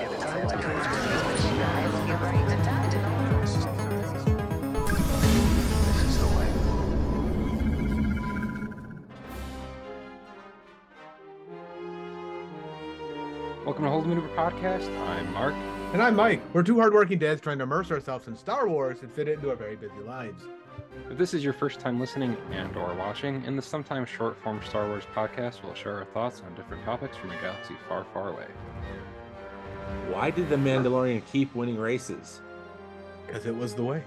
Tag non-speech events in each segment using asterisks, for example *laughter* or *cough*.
Welcome to Holdo Maneuver Podcast. I'm Marc. And I'm Mike. We're two hardworking dads trying to immerse ourselves in Star Wars and fit it into our very busy lives. If this is your first time listening and or watching, in the sometimes short form Star Wars podcast, we'll share our thoughts on different topics from a galaxy far, far away. Why did the Mandalorian keep winning races? Because it was the way.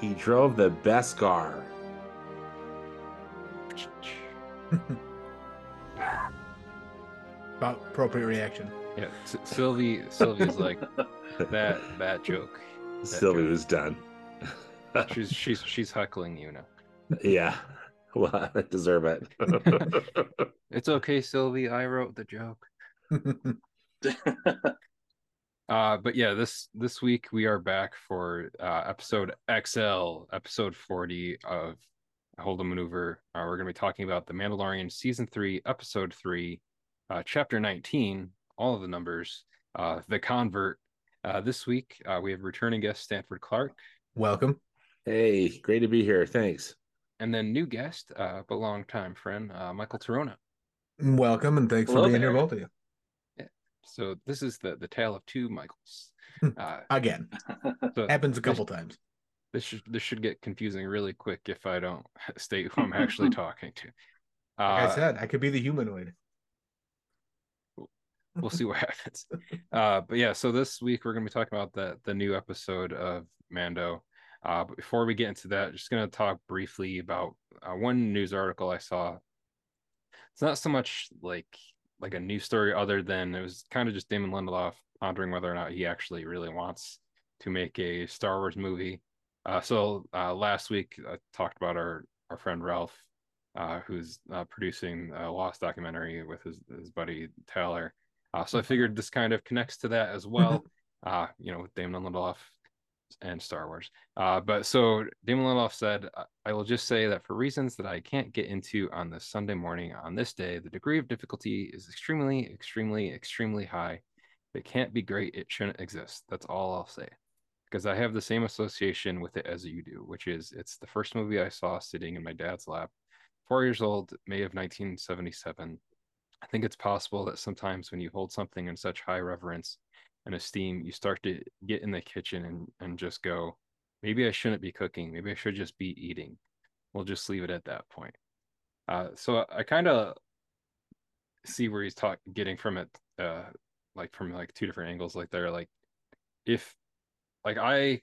He drove the Beskar. *laughs* About appropriate reaction. Yeah, S- Sylvie. Sylvie's like that. That joke. Sylvie joke. was done. *laughs* She's she's she's heckling you now. yeah. *laughs* Well, I deserve it. It's okay, Sylvie. I wrote the joke. *laughs* Uh, but yeah, this this week we are back for uh, episode XL, episode forty of Holdo Maneuver. Uh, we're going to be talking about the Mandalorian season three, episode three, uh, chapter nineteen. All of the numbers. Uh, the convert. Uh, this week uh, we have returning guest Stanford Clark, Welcome. hey, great to be here. Thanks. and then new guest, uh, but long time friend uh, Michael Tirona. Welcome, and thanks Hello for being here, both of you. So this is the the tale of two Michaels. Uh, Again. *laughs* so Happens a couple times. this should this should get confusing really quick if I don't *laughs* state who I'm actually *laughs* talking to. Like Uh, I said, I could be the humanoid. we'll see what happens. Uh, but yeah, so this week we're going to be talking about the the new episode of Mando. Uh, but before we get into that, just going to talk briefly about uh, one news article I saw. It's not so much like like a new story, other than it was kind of just Damon Lindelof pondering whether or not he actually really wants to make a Star Wars movie. Uh, so uh, last week I talked about our our friend Ralph, uh, who's uh, producing a Lost documentary with his his buddy Taylor. Uh, so I figured this kind of connects to that as well. *laughs* uh, you know, with Damon Lindelof and Star Wars. Uh, but so Damon Lindelof said, "I- "I will just say that for reasons that I can't get into on this Sunday morning on this day, the degree of difficulty is extremely, extremely, extremely high. If it can't be great, it shouldn't exist. That's all I'll say." Because I have the same association with it as you do, which is it's the first movie I saw sitting in my dad's lap, four years old, May of 1977. I think it's possible that sometimes when you hold something in such high reverence and esteem, you start to get in the kitchen and, and just go, maybe I shouldn't be cooking. Maybe I should just be eating. We'll just leave it at that point. Uh, so I, I kind of see where he's talk getting from it, uh, like from like two different angles. Like they're like, if like I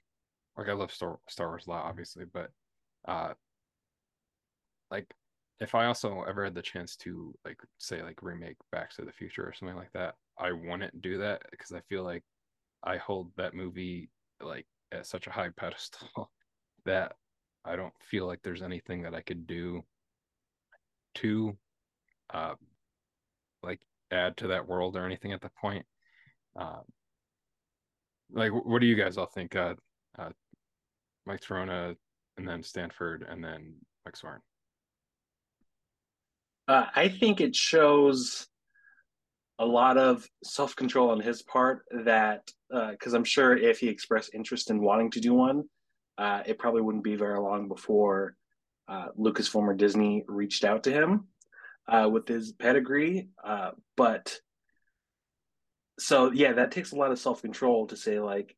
like I love Star Star Wars a lot, obviously, but uh, like if I also ever had the chance to like say like remake Back to the Future or something like that, I wouldn't do that because I feel like I hold that movie like at such a high pedestal *laughs* that I don't feel like there's anything that I could do to uh like add to that world or anything at the point. Uh, like what do you guys all think? Uh uh Mike Tirona and then Stanford and then Mike Sawran. Uh, I think it shows a lot of self control on his part that, because I'm sure if he expressed interest in wanting to do one, uh, it probably wouldn't be very long before uh, or Disney reached out to him uh, with his pedigree. Uh, but so, yeah, that takes a lot of self control to say, like,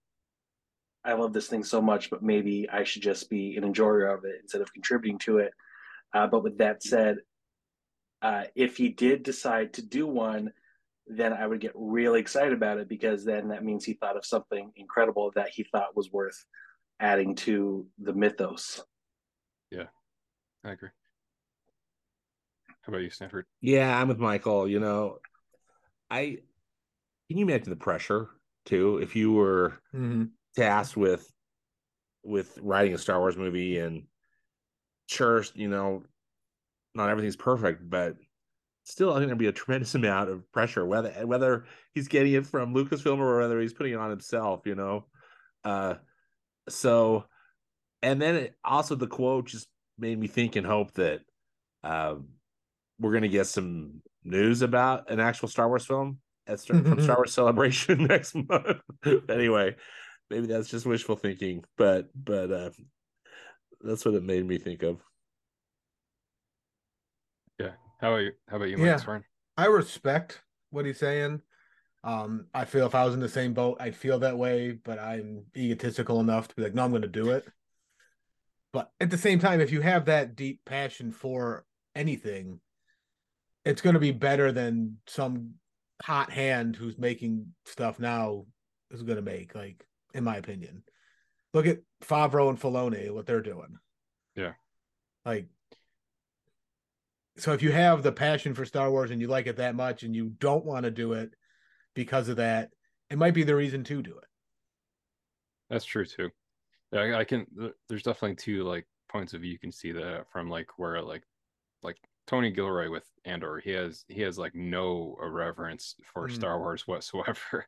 I love this thing so much, but maybe I should just be an enjoyer of it instead of contributing to it. Uh, but with that said, uh, if he did decide to do one, then I would get really excited about it because then that means he thought of something incredible that he thought was worth adding to the mythos. Yeah, I agree. How about you, Stanford? Yeah, I'm with Michael. You know, I can you imagine the pressure too if you were hmm tasked with with writing a Star Wars movie and sure, you know, not everything's perfect, but still I think there'd be a tremendous *laughs* amount of pressure, whether whether he's getting it from Lucasfilm or whether he's putting it on himself, you know. Uh so and then it, also the quote just made me think and hope that um we're gonna get some news about an actual Star Wars film. at *laughs* Star, from Star Wars Celebration *laughs* next month. anyway, maybe that's just wishful thinking, but but uh that's what it made me think of. Yeah. How about you? How about you, Yeah. Mike Sawran? I respect what he's saying. Um, I feel if I was in the same boat, I'd feel that way, but I'm egotistical enough to be like, no, I'm going to do it. But at the same time, if you have that deep passion for anything, it's going to be better than some hot hand who's making stuff now is going to make, like, in my opinion. Look at Favreau and Filoni, what they're doing. Yeah. Like, so if you have the passion for Star Wars and you like it that much and you don't want to do it because of that, it might be the reason to do it. That's true too. Yeah, I, I can. There's definitely two like points of view you can see that from like where like like Tony Gilroy with Andor, he has he has like no reverence for Mm. Star Wars *laughs* whatsoever,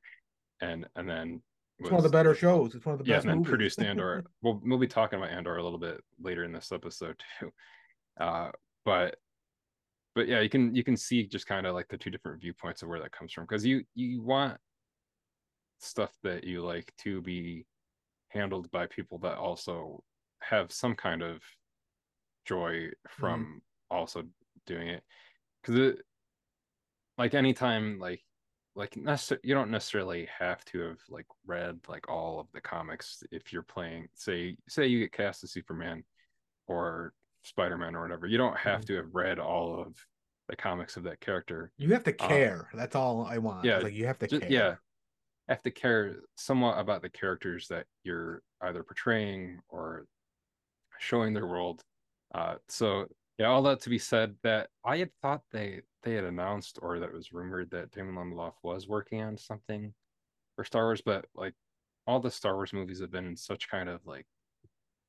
and and then It's one of the better shows. It's one of the yeah, best and then movies. produced Andor. *laughs* we'll we'll be talking about Andor a little bit later in this episode too. Uh, but but yeah, you can you can see just kind of like the two different viewpoints of where that comes from because you you want stuff that you like to be handled by people that also have some kind of joy mm-hmm. from also doing it because it like anytime like like you don't necessarily have to have like read like all of the comics if you're playing say say you get cast as superman or spider-man or whatever you don't have Mhm. to have read all of the comics of that character You have to Uh, care. That's all I want. yeah, like you have to Ju- care. yeah have to care somewhat about the characters that you're either portraying or showing their world uh so yeah all that to be said that i had thought they they had announced or that it was rumored that damon lindelof was working on something for star wars but like all the star wars movies have been in such kind of like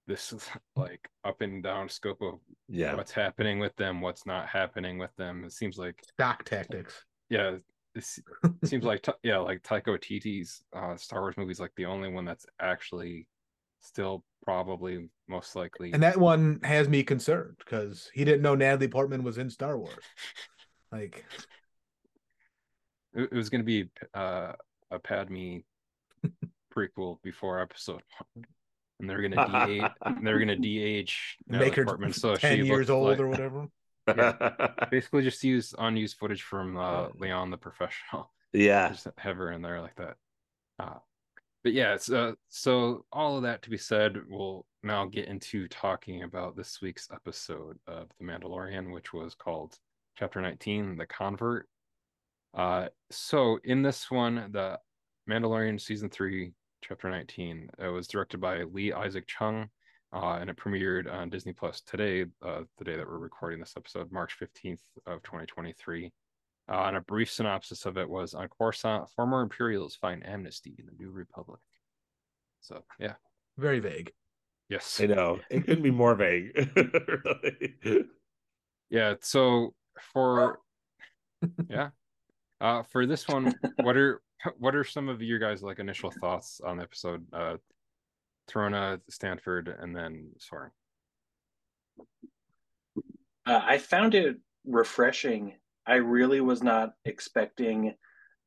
this is like up and down scope of Yeah. what's happening with them what's not happening with them it seems like Stock tactics. yeah it *laughs* seems like yeah like taika waititi's uh star wars movie is like the only one that's actually still probably most likely And that one has me concerned because he didn't know Natalie Portman was in Star Wars. *laughs* Like, it, it was going to be uh a padme *laughs* prequel before episode one and they're gonna de *laughs* and they're gonna de make her so 10 she years old like- or whatever. *laughs* Yeah. *laughs* basically just use unused footage from uh leon the professional yeah. just have her in there like that. Uh, but yeah, it's, uh, so all of that to be said, we'll now get into talking about this week's episode of The Mandalorian, which was called Chapter 19, The Convert. Uh, so in this one, The Mandalorian Season 3, Chapter 19, it was directed by Lee Isaac Chung, uh, and it premiered on Disney Plus today, uh, the day that we're recording this episode, March 15th of 2023. Uh, and a brief synopsis of it was on Coruscant, former Imperials find amnesty in the New Republic. So yeah, Very vague. yes, I know. It couldn't be more vague. *laughs* really. yeah. So for yeah, uh, for this one, what are what are some of your guys like initial thoughts on the episode? Uh, Tirona, Stanford, and then Sawran. Uh, I found it refreshing. I really was not expecting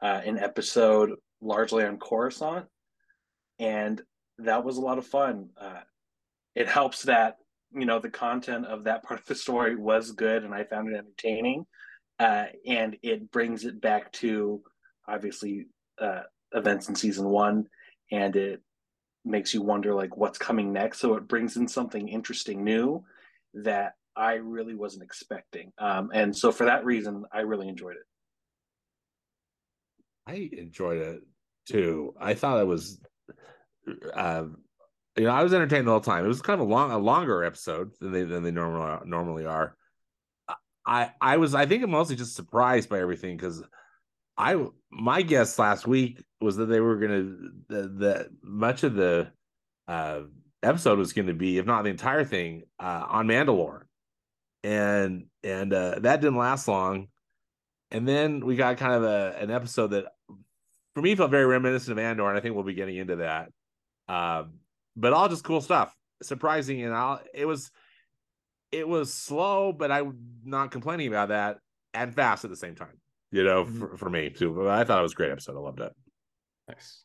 uh, an episode largely on Coruscant, and that was a lot of fun. Uh, it helps that you know the content of that *laughs* part of the story was good, and I found it entertaining, uh, and it brings it back to obviously uh, events in season one, and it makes you wonder like what's coming next. So it brings in something interesting new that I really wasn't expecting. Um, and so for that reason, I really enjoyed it. I enjoyed it too. I thought it was, uh, you know, I was entertained the whole time. It was kind of a long, a longer episode than they than they normally normally are. I I was I think I'm mostly just surprised by everything because I my guess last week was that they were gonna the, the much of the uh episode was going to be if not the entire thing uh on Mandalore. And and uh that didn't last long. And then we got kind of a an episode that for me felt very reminiscent of Andor and I think we'll be getting into that. Um but all just cool stuff. Surprising and I'll it was it was slow but I'm not complaining about that and fast at the same time you know, Mhm. for, for me too. But I thought it was a great episode. I loved it. Nice.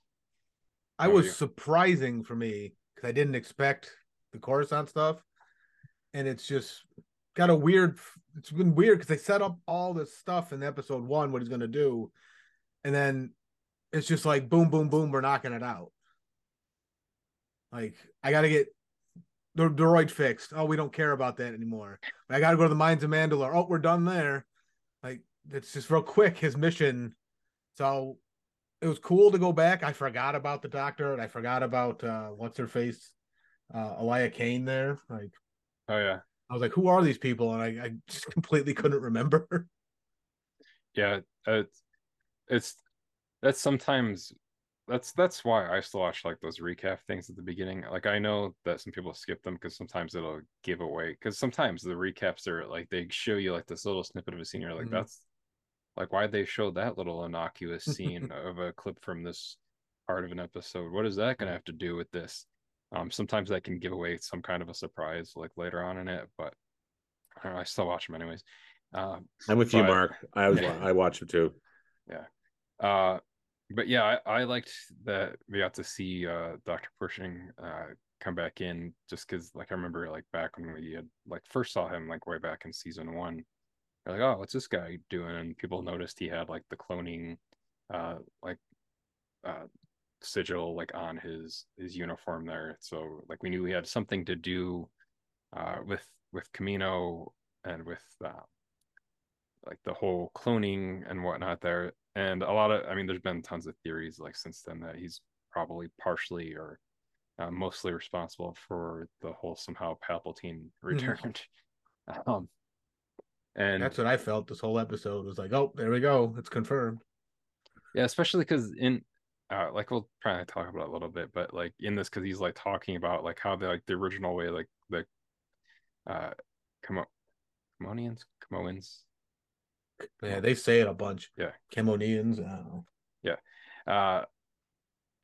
I How was surprising for me because I didn't expect the Coruscant stuff, and it's just got a weird. It's been weird because they set up all this stuff in episode one, what he's gonna do, and then it's just like boom, boom, boom, we're knocking it out. Like I got to get the droid fixed. Oh, we don't care about that anymore. I got to go to the mines of Mandalore. Oh, we're done there. Like it's just real quick his mission. So it was cool to go back. I forgot about the doctor and I forgot about uh what's her face, uh Elia Kane there. Like Oh yeah. I was like, who are these people? And I, I just *laughs* completely couldn't remember. Yeah. It's it's that's sometimes that's that's why I still watch like those recap things at the beginning. Like I know that some people skip them because sometimes it'll give away because sometimes the recaps are like they show you like this little snippet of a scene. You're like, Mhm. that's like why they showed that little innocuous *laughs* scene of a clip from this part of an episode. What is that gonna have to do with this? Um, sometimes that can give away some kind of a surprise like later on in it, but I don't know, I still watch them anyways. Um, I'm with you, Marc. I was *laughs* I watch them too. Yeah uh, but yeah, I, I liked that we got to see uh Dr. Pershing uh come back in just because like I remember like back when we had like first saw him like way back in season one. They're like, oh, what's this guy doing? And people noticed he had like the cloning uh like uh sigil like on his his uniform there. So like we knew he had something to do uh with with Kamino and with uh like the whole cloning and whatnot there and a lot of i mean there's been tons of theories like since then that he's probably partially or uh, mostly responsible for the whole somehow palpatine *laughs* returned *laughs* um and That's what I felt this whole episode was like, oh, there we go. It's confirmed. yeah especially because in uh like we'll probably talk about it a little bit but like in this because he's like talking about like how the like the original way like the uh Como- Camonians Camoans Yeah, they say it a bunch. Yeah. Camonians. I don't know. uh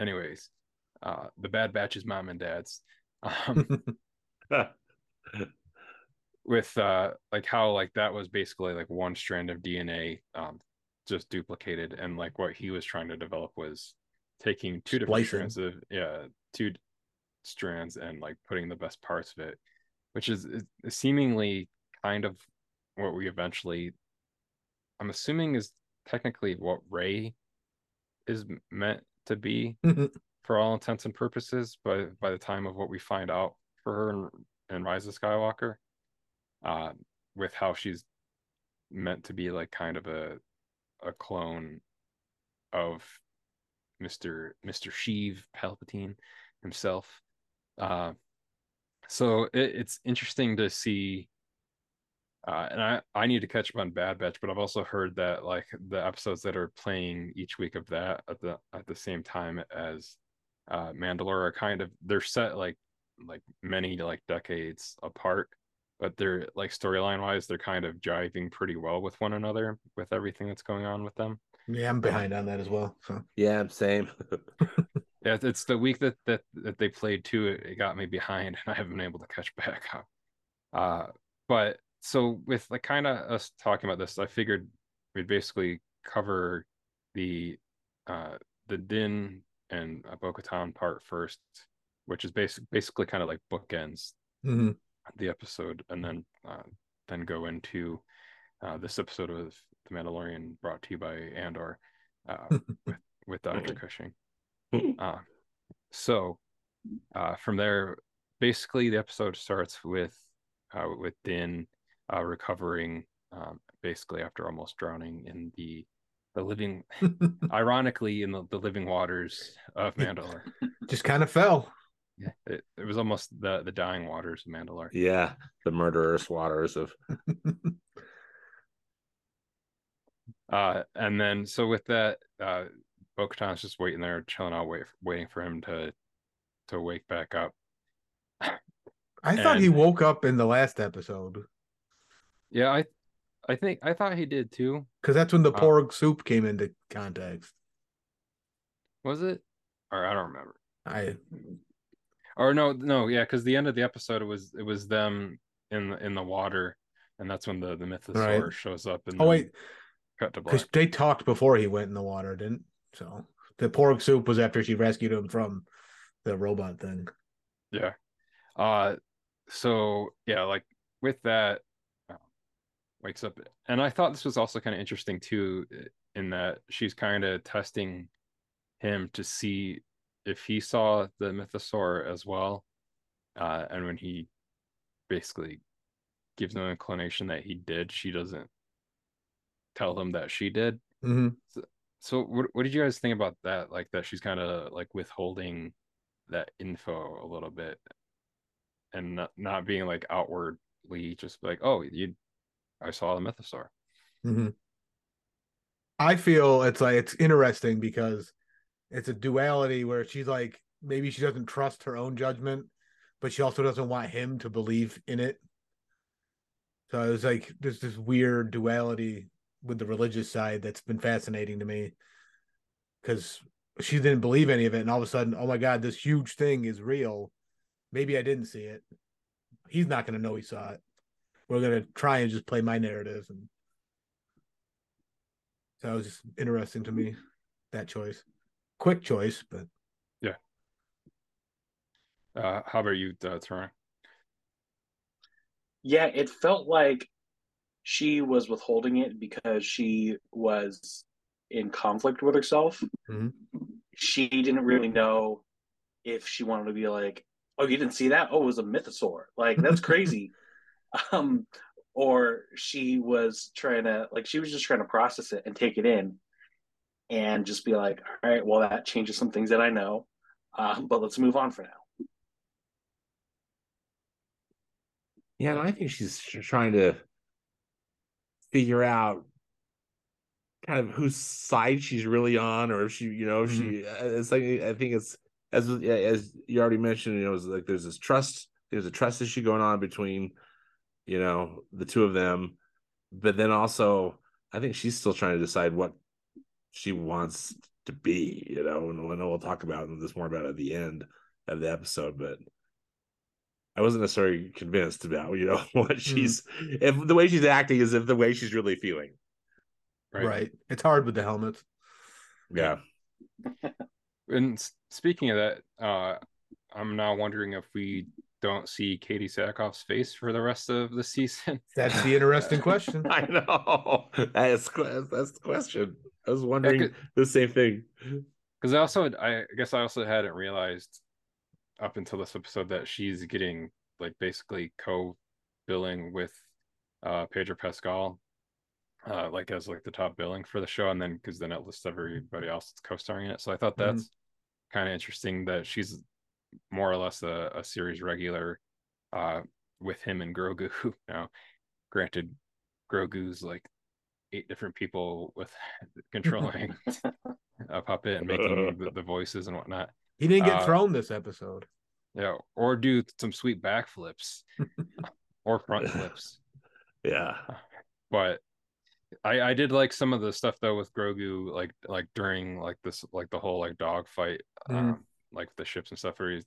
anyways uh the bad batch's mom and dad's um *laughs* *laughs* with uh like how like that was basically like one strand of dna um just duplicated and like what he was trying to develop was taking two different Splicing. strands of yeah two strands and like putting the best parts of it which is, is seemingly kind of what we eventually i'm assuming is technically what Rey is meant to be for all intents and purposes but by the time of what we find out for her in, in Rise of Skywalker, uh, with how she's meant to be like kind of a a clone of Mister Mister Sheev Palpatine himself. Uh, so it, it's interesting to see. Uh, and I, I need to catch up on Bad Batch, but I've also heard that like the episodes that are playing each week of that at the at the same time as uh Mandalore are kind of they're set like like many like decades apart but they're like storyline wise they're kind of jiving pretty well with one another with everything that's going on with them yeah, I'm behind on that as well. So yeah, same. *laughs* yeah it's- it's the week that that, that they played too it, it got me behind *laughs* and i haven't been able to catch back up uh but so with like kind of us talking about this i figured we'd basically cover the uh the din and uh, Bo-Katan part first which is basic basically kind of like bookends mhm. The episode and then uh, then go into uh, this episode of The Mandalorian brought to you by Andor uh, *laughs* with with Dr. Cushing. *laughs* Uh, so uh, from there, basically the episode starts with uh, with Din uh, recovering um, basically after almost drowning in the the living *laughs* ironically in the, the living waters of Mandalore. just kind of fell. Yeah, it, it was almost the the dying waters of Mandalore. yeah, the murderous waters of *laughs* Uh, and then so with that, uh, Bo-Katan's just waiting there, chilling out, wait, waiting for him to to wake back up. I thought he woke up in the last episode Yeah, I I think I thought he did too. because that's when the Uh, porg soup came into context. Was it? Or I don't remember. I Or no, no, yeah, because the end of the episode it was it was them in the in the water, and that's when the the mythosaur Right. shows up. And oh wait, cut to black. Because they talked before he went in the water, didn't? So the pork soup was after she rescued him from the robot thing. Yeah. Uh so yeah, like with that uh, wakes up and I thought this was also kind of interesting too in that she's kind of testing him to see if he saw the mythosaur as well. Uh and when he basically gives an inclination that he did, she doesn't tell him that she did. hmm So what what did you guys think about that? Like that she's kind of like withholding that info a little bit and not, not being like outwardly just like, oh, you I saw the mythosaur. hmm I feel it's like it's interesting because it's a duality where she's like maybe she doesn't trust her own judgment, but she also doesn't want him to believe in it. So it was like there's this weird duality with the religious side that's been fascinating to me because she didn't believe any of it, and all of a sudden, oh my god, this huge thing is real. Maybe I didn't see it. He's not going to know he saw it. We're going to try and just play my narrative, and so it was just interesting to me that choice. Quick choice, but yeah. Uh how about you, uh, Turan? Yeah, it felt like she was withholding it because she was in conflict with herself. Mhm. She didn't really know if she wanted to be like, "Oh, you didn't see that? Oh, it was a mythosaur. Like that's crazy." *laughs* um, or she was trying to like she was just trying to process it and take it in, and just be like, "All right, well, that changes some things that I know, uh, but let's move on for now." Yeah, and I think she's trying to figure out kind of whose side she's really on, or if she, you know, if she. uh, It's like I think it's as as you already mentioned, you know, it's like there's this trust, there's a trust issue going on between, you know, the two of them, but then also I think she's still trying to decide what she wants to be, you know, and I know we'll talk about this more about at the end of the episode, but I wasn't necessarily convinced about, you know, *laughs* what she's if the way she's acting is if the way she's really feeling. right. It's hard with the helmets. Yeah. *laughs* And speaking of that, uh I'm now wondering if we don't see Katee Sackhoff's face for the rest of the season. That's the interesting *laughs* question. I know. That's that's the question. I was wondering could- the same thing. Because I also, I guess I also hadn't realized up until this episode that she's getting like basically co-billing with uh Pedro Pascal, uh, like as like the top billing for the show, and then because then it lists everybody else that's co-starring in it. So I thought Mhm. that's kind of interesting that she's more or less a, a series regular, uh, with him and Grogu. *laughs* Now, granted, Grogu's like eight different people with *laughs* *laughs* controlling *laughs* a puppet and making the, the voices and whatnot. He didn't get Uh, thrown this episode. Yeah, or do some sweet backflips or front flips. Yeah. But I I did like some of the stuff though with Grogu, like like during like this like the whole like dog fight, Mhm. um, like the ships and stuff where he's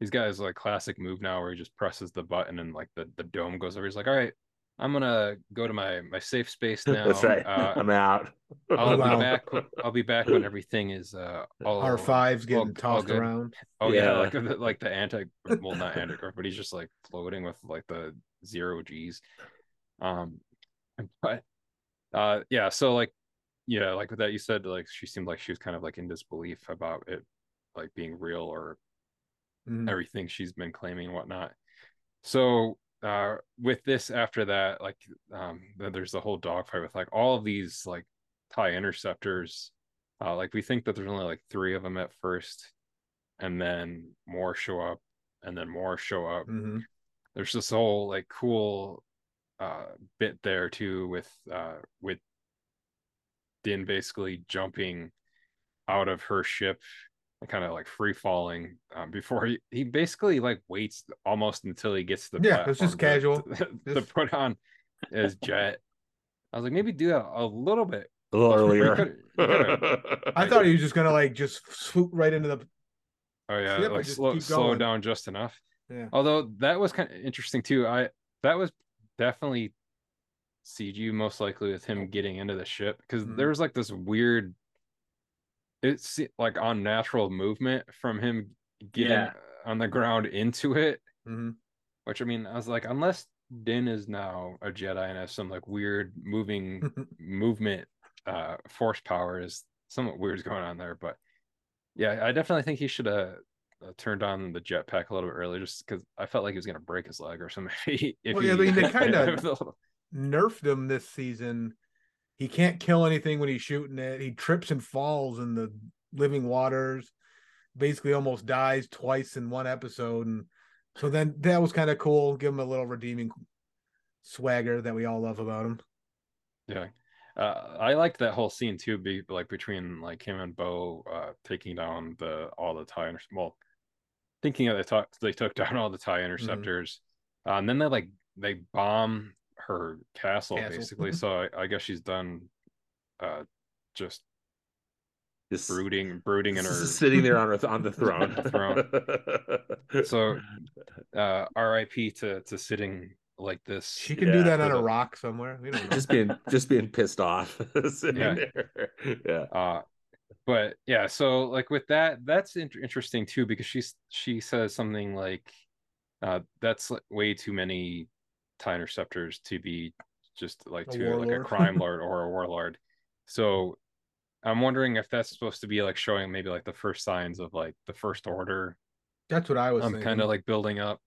he's got his like classic move now where he just presses the button and like the the dome goes over. He's like, all right, I'm gonna go to my my safe space *laughs* now. That's right. Uh, *laughs* I'm out. I'll Wow. be back. I'll be back when everything is uh all R five's all- getting all tossed good. around. Oh yeah, Yeah. like *laughs* the, like the anti well not anti but he's just like floating with like the zero G's. Um but uh yeah, so like yeah, like with that you said like she seemed like she was kind of like in disbelief about it like being real or Mhm. everything she's been claiming and whatnot. So uh with this after that, like um there's the whole dogfight with like all of these like tie interceptors. Uh like we think that there's only like three of them at first, and then more show up, and then more show up. Mhm. There's this whole like cool uh bit there too with uh with Din basically jumping out of her ship kind of like free falling um, before he, he basically like waits almost until he gets the Yeah, it's just platform casual. to, to Just- put on his jet. I was like, maybe do that a little bit. A little earlier. could- we could've- I thought he was just gonna like just swoop right into the. Oh yeah, Yep, I like slow keep slow down just enough. Yeah. Although that was kind of interesting too. I that was definitely CG most likely with him getting into the ship because Mhm. there was like this weird it's like unnatural movement from him getting Yeah. on the ground into it Mhm. which i mean i was like unless din is now a jedi and has some like weird moving *laughs* movement uh force power is somewhat weird going on there but yeah i definitely think he should have uh, turned on the jetpack a little bit earlier just because i felt like he was going to break his leg or something *laughs* if Well, he, yeah, I mean, they *laughs* kinda- Nerfed him this season. He can't kill anything when he's shooting it. He trips and falls in the living waters. Basically, almost dies twice in one episode, and so then that was kind of cool. Give him a little redeeming swagger that we all love about him. Yeah. Uh, I liked that whole scene too, be like between like him and Bo uh taking down the all the tie inter- well thinking that they took they took down all the tie interceptors. Uh, and then they like they bomb her castle, Castle. basically. *laughs* so I, I guess she's done uh just Just brooding brooding in her sitting there on her *laughs* on the throne. *laughs* Throne. So- uh RIP to to sitting like this. She can do that on a the- rock somewhere. We don't know. just being just being pissed off. sitting Yeah. there. Yeah. uh but yeah so like with that that's in- interesting too because she's she says something like uh that's way too many tie interceptors to be just like A to like a *laughs* crime lord or a warlord. So i'm wondering if that's supposed to be like showing maybe like the first signs of like the first order. That's what I was i'm kind of like building up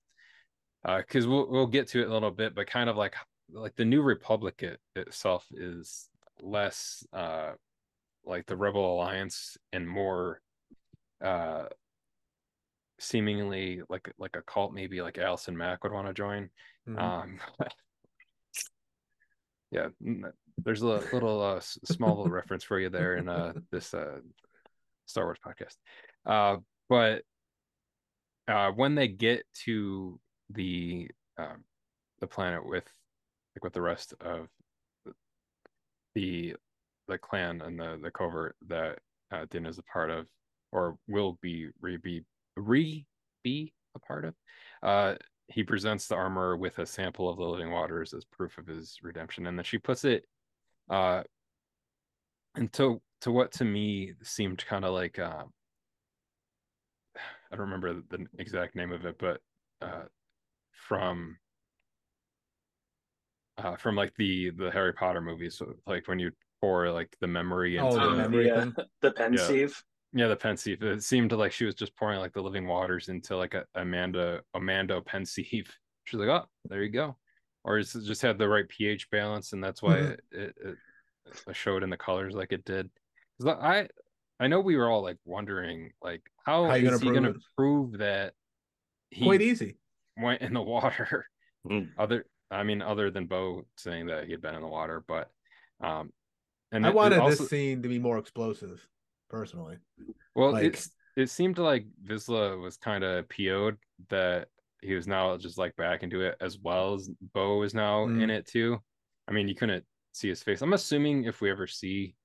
uh because we'll we'll get to it in a little bit but kind of like like the new republic it, itself is less uh like the rebel alliance and more uh seemingly like like a cult maybe like Allison Mack would want to join Mhm. um *laughs* yeah there's a little uh small little reference for you there in uh this uh Star Wars podcast uh but uh when they get to the um the planet with like with the rest of the the clan and the the covert that uh, Din is a part of or will be re be re be a part of uh he presents the armor with a sample of the living waters as proof of his redemption and then she puts it uh into to what to me seemed kind of like uh I don't remember the exact name of it but uh from uh from like the the Harry Potter movies so like when you pour like the memory Oh, into the Um, memory yeah, *laughs* the pensieve. Yeah the pensieve it seemed like she was just pouring like the living waters into like a amanda amanda pensieve *laughs* she's like oh there you go or it's just had the right ph balance and that's why Mhm. it, it, it showed in the colors like it did i i know we were all like wondering like how, How you gonna he prove gonna it? prove that he Quite easy. went in the *laughs* water Mm. other i mean other than bo saying that he had been in the water but um and I wanted also- this scene to be more explosive, personally. Well, Like- it's it seemed like Vizsla was kind of PO'd that he was now just like back into it as well as Bo is now Mm. in it too. I mean, you couldn't see his face. I'm assuming if we ever see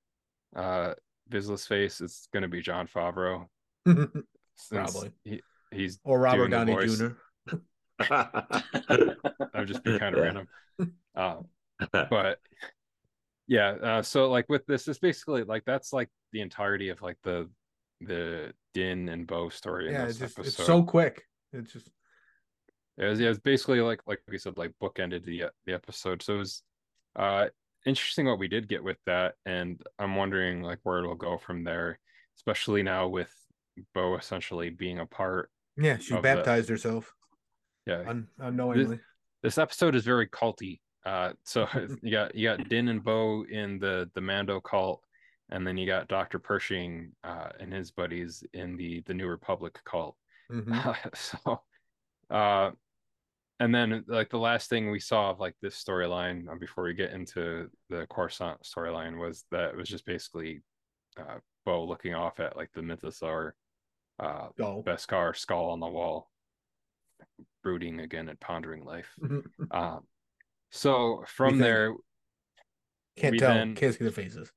uh Vizsla's face, it's gonna be Jon Favreau. *laughs* Probably. he, he's or Robert doing Downey. Jr. *laughs* I would just be kind of Yeah. random. Uh, but yeah uh so like with this it's basically like that's like the entirety of like the the din and bo story in Yeah, this it's just episode it's so quick. It's just it was, yeah, it's basically like like we said like bookended the the episode so it was uh interesting what we did get with that and i'm wondering like where it'll go from there especially now with bo essentially being a part yeah. She Of the- baptized herself yeah un- unknowingly. this episode is very culty. Uh, so *laughs* *laughs* you got you got Din and Bo in the the Mando cult, and then you got Doctor Pershing uh, and his buddies in the the New Republic cult. Mhm. *laughs* so, uh, and then like the last thing we saw of like this storyline uh, before we get into the Coruscant storyline was that it was just basically uh, Bo looking off at like the Mythosaur uh, Go. Beskar skull on the wall, brooding again and pondering life. Um, so from think? there, Can't we tell. then- Can't see the faces.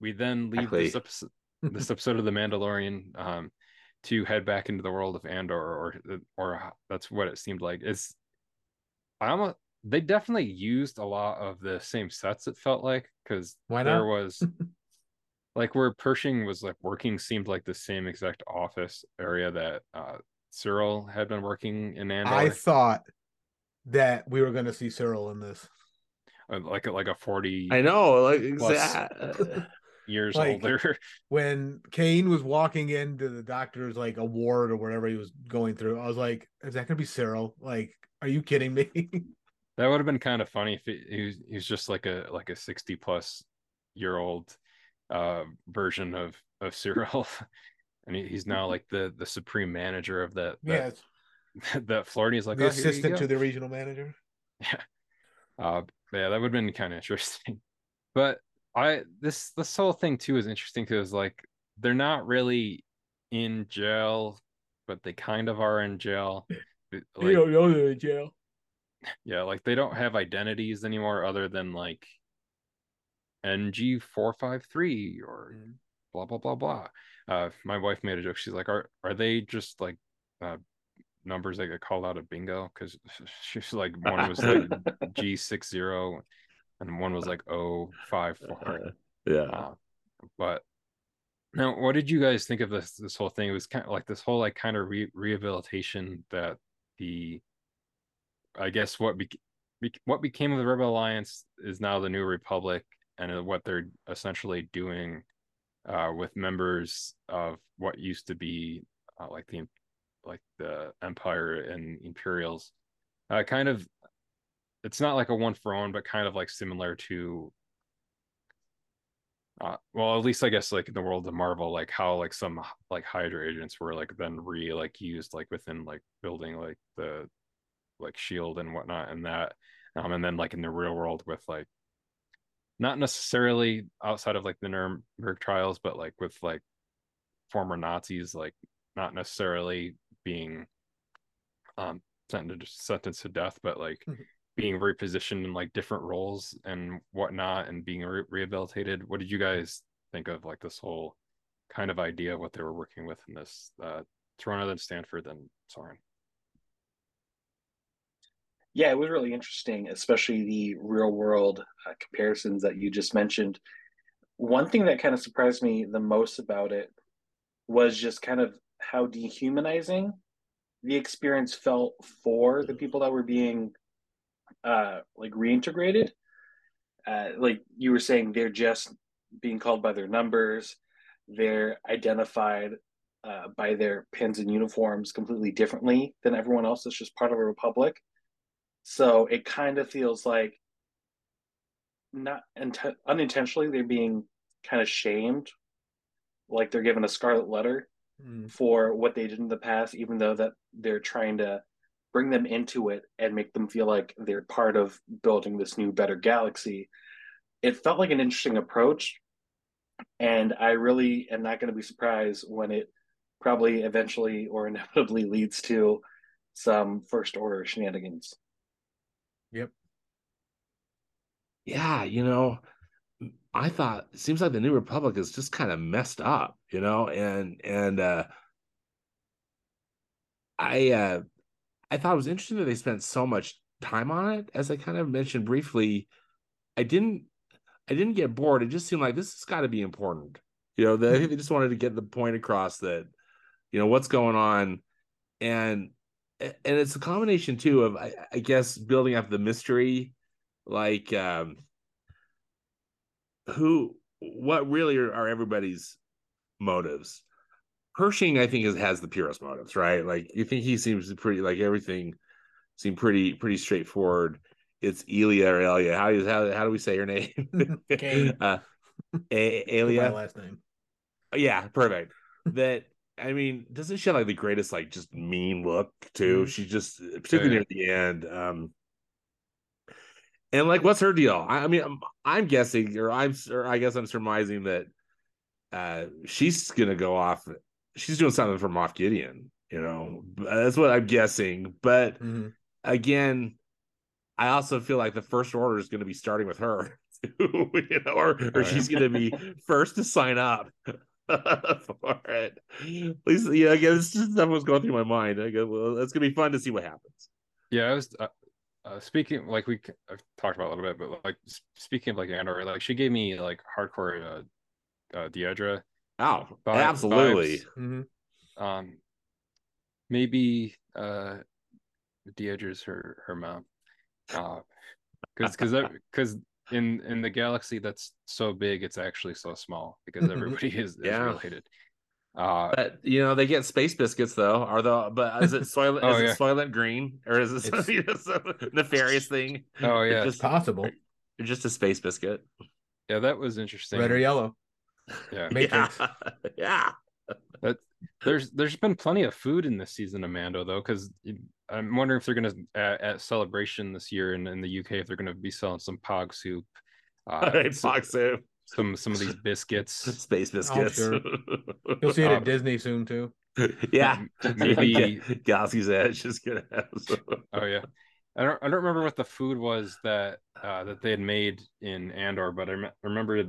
we then leave this episode, this *laughs* episode of The Mandalorian um, to head back into the world of Andor, or or that's what it seemed like. It's I'm a, they definitely used a lot of the same sets. It felt like because Why there was *laughs* like where Pershing was like working seemed like the same exact office area that uh Syril had been working in Andor, I thought that we were going to see Syril in this. uh, like like a forty I know, like Plus- *laughs* years like- older. *laughs* When Kane was walking into the doctor's like a ward or whatever he was going through, I was like, "Is that going to be Syril? Like, are you kidding me?" *laughs* That would have been kind of funny if he, he was he was just like a like a sixty plus year old uh version of of Syril, and he, he's now like the the supreme manager of that yeah, that, it's *laughs* that he's like the "Oh, assistant to the regional manager. *laughs* Yeah, uh, yeah, that would have been kind of interesting. *laughs* But I this this whole thing too is interesting because like they're not really in jail, but they kind of are in jail. Like, know they're in jail. yeah, like they don't have identities anymore other than like NG four five three or Mm. blah blah blah blah. Uh, my wife made a joke. She's like, "Are are they just like uh numbers that get called out of bingo?" Because *laughs* she's like, *laughs* one was like G six zero, and one was like O five four. uh, yeah. Uh, but now, what did you guys think of this this whole thing? It was kind of like this whole like kind of re- rehabilitation that the, I guess what bec- bec- what became of the Rebel Alliance is now the New Republic, and uh, what they're essentially doing uh, with members of what used to be uh, like the like the Empire and Imperials, uh, kind of. It's not like a one for one, but kind of like similar to uh, well, at least I guess like in the world of Marvel, like how like some like Hydra agents were like then re like used like within like building like the like shield and whatnot and that, um, and then like in the real world with like not necessarily outside of like the Nuremberg trials, but like with like former Nazis, like not necessarily being um sentenced sentenced to death, but like Mhm. being repositioned in like different roles and whatnot and being re- rehabilitated. What did you guys think of like this whole kind of idea of what they were working with in this uh Toronto then Stanford then Sawran? Yeah, it was really interesting, especially the real world uh, comparisons that you just mentioned. One thing that kind of surprised me the most about it was just kind of how dehumanizing the experience felt for the people that were being uh like reintegrated. Uh like you were saying they're just being called by their numbers. They're identified uh, by their pins and uniforms completely differently than everyone else that's just part of a republic. So it kind of feels like not int- unintentionally they're being kind of shamed, like they're given a scarlet letter Mm. for what they did in the past, even though that they're trying to bring them into it and make them feel like they're part of building this new, better galaxy. It felt like an interesting approach, and I really am not going to be surprised when it probably eventually or *laughs* inevitably leads to some first order shenanigans. Yep. Yeah, you know, I thought it seems like the New Republic is just kind of messed up, you know, and and uh I uh I thought it was interesting that they spent so much time on it. As I kind of mentioned briefly, I didn't I didn't get bored. It just seemed like this has got to be important. You know, they, they just wanted to get the point across that, you know, what's going on. And and it's a combination too of I, I guess building up the mystery, like um who what really are, are everybody's motives pershing i think is, has the purest motives right like you think he seems pretty like everything seemed pretty pretty straightforward it's Elia or Elia. How do how, how do we say her name? *laughs* Kane. *laughs* uh, A- My Elia. last name. Yeah, perfect. That I mean, doesn't she have like the greatest like just mean look too? Mhm. She just particularly Yeah. near the end. Um and like what's her deal? I, I mean, I'm, I'm guessing, or I'm, or I guess I'm surmising that uh she's gonna go off. She's doing something for Moff Gideon. You know, that's what I'm guessing. But Mhm. again, I also feel like the first order is going to be starting with her, *laughs* too, you know, or, or she's going to be *laughs* first to sign up *laughs* for it. At least, yeah, again, this just stuff was going through my mind. I go, well, it's going to be fun to see what happens. Yeah, I was uh, speaking like we c- I've talked about a little bit, but like speaking of like Andor, like she gave me like hardcore uh, uh Dedra. Oh, Vi- absolutely. vibes. Mhm. Um, maybe uh, Dedra's her her mom. Uh, because because because in in the galaxy that's so big, it's actually so small because *laughs* everybody is, is Yeah. related. Uh, But you know they get space biscuits though. Are the but is it soylent? *laughs* Oh, is yeah. it soylent green or is it some, *laughs* you know, some nefarious thing? Oh, It's yeah. just, Possible. it's just a space biscuit. yeah, that was interesting. Red or yellow. Yeah, Matrix. Yeah, *laughs* yeah. there's there's been plenty of food in this season of Mando though, because I'm wondering if they're gonna at, at celebration this year in, in the UK if they're gonna be selling some pog soup, uh, s- Fox soup, some some of these *laughs* biscuits. space biscuits. sure. *laughs* You'll see it at Disney soon too. *laughs* yeah, Maybe Galaxy's Edge is gonna have. Some. oh yeah, I don't I don't remember what the food was that uh, that they had made in Andor, but I rem- remember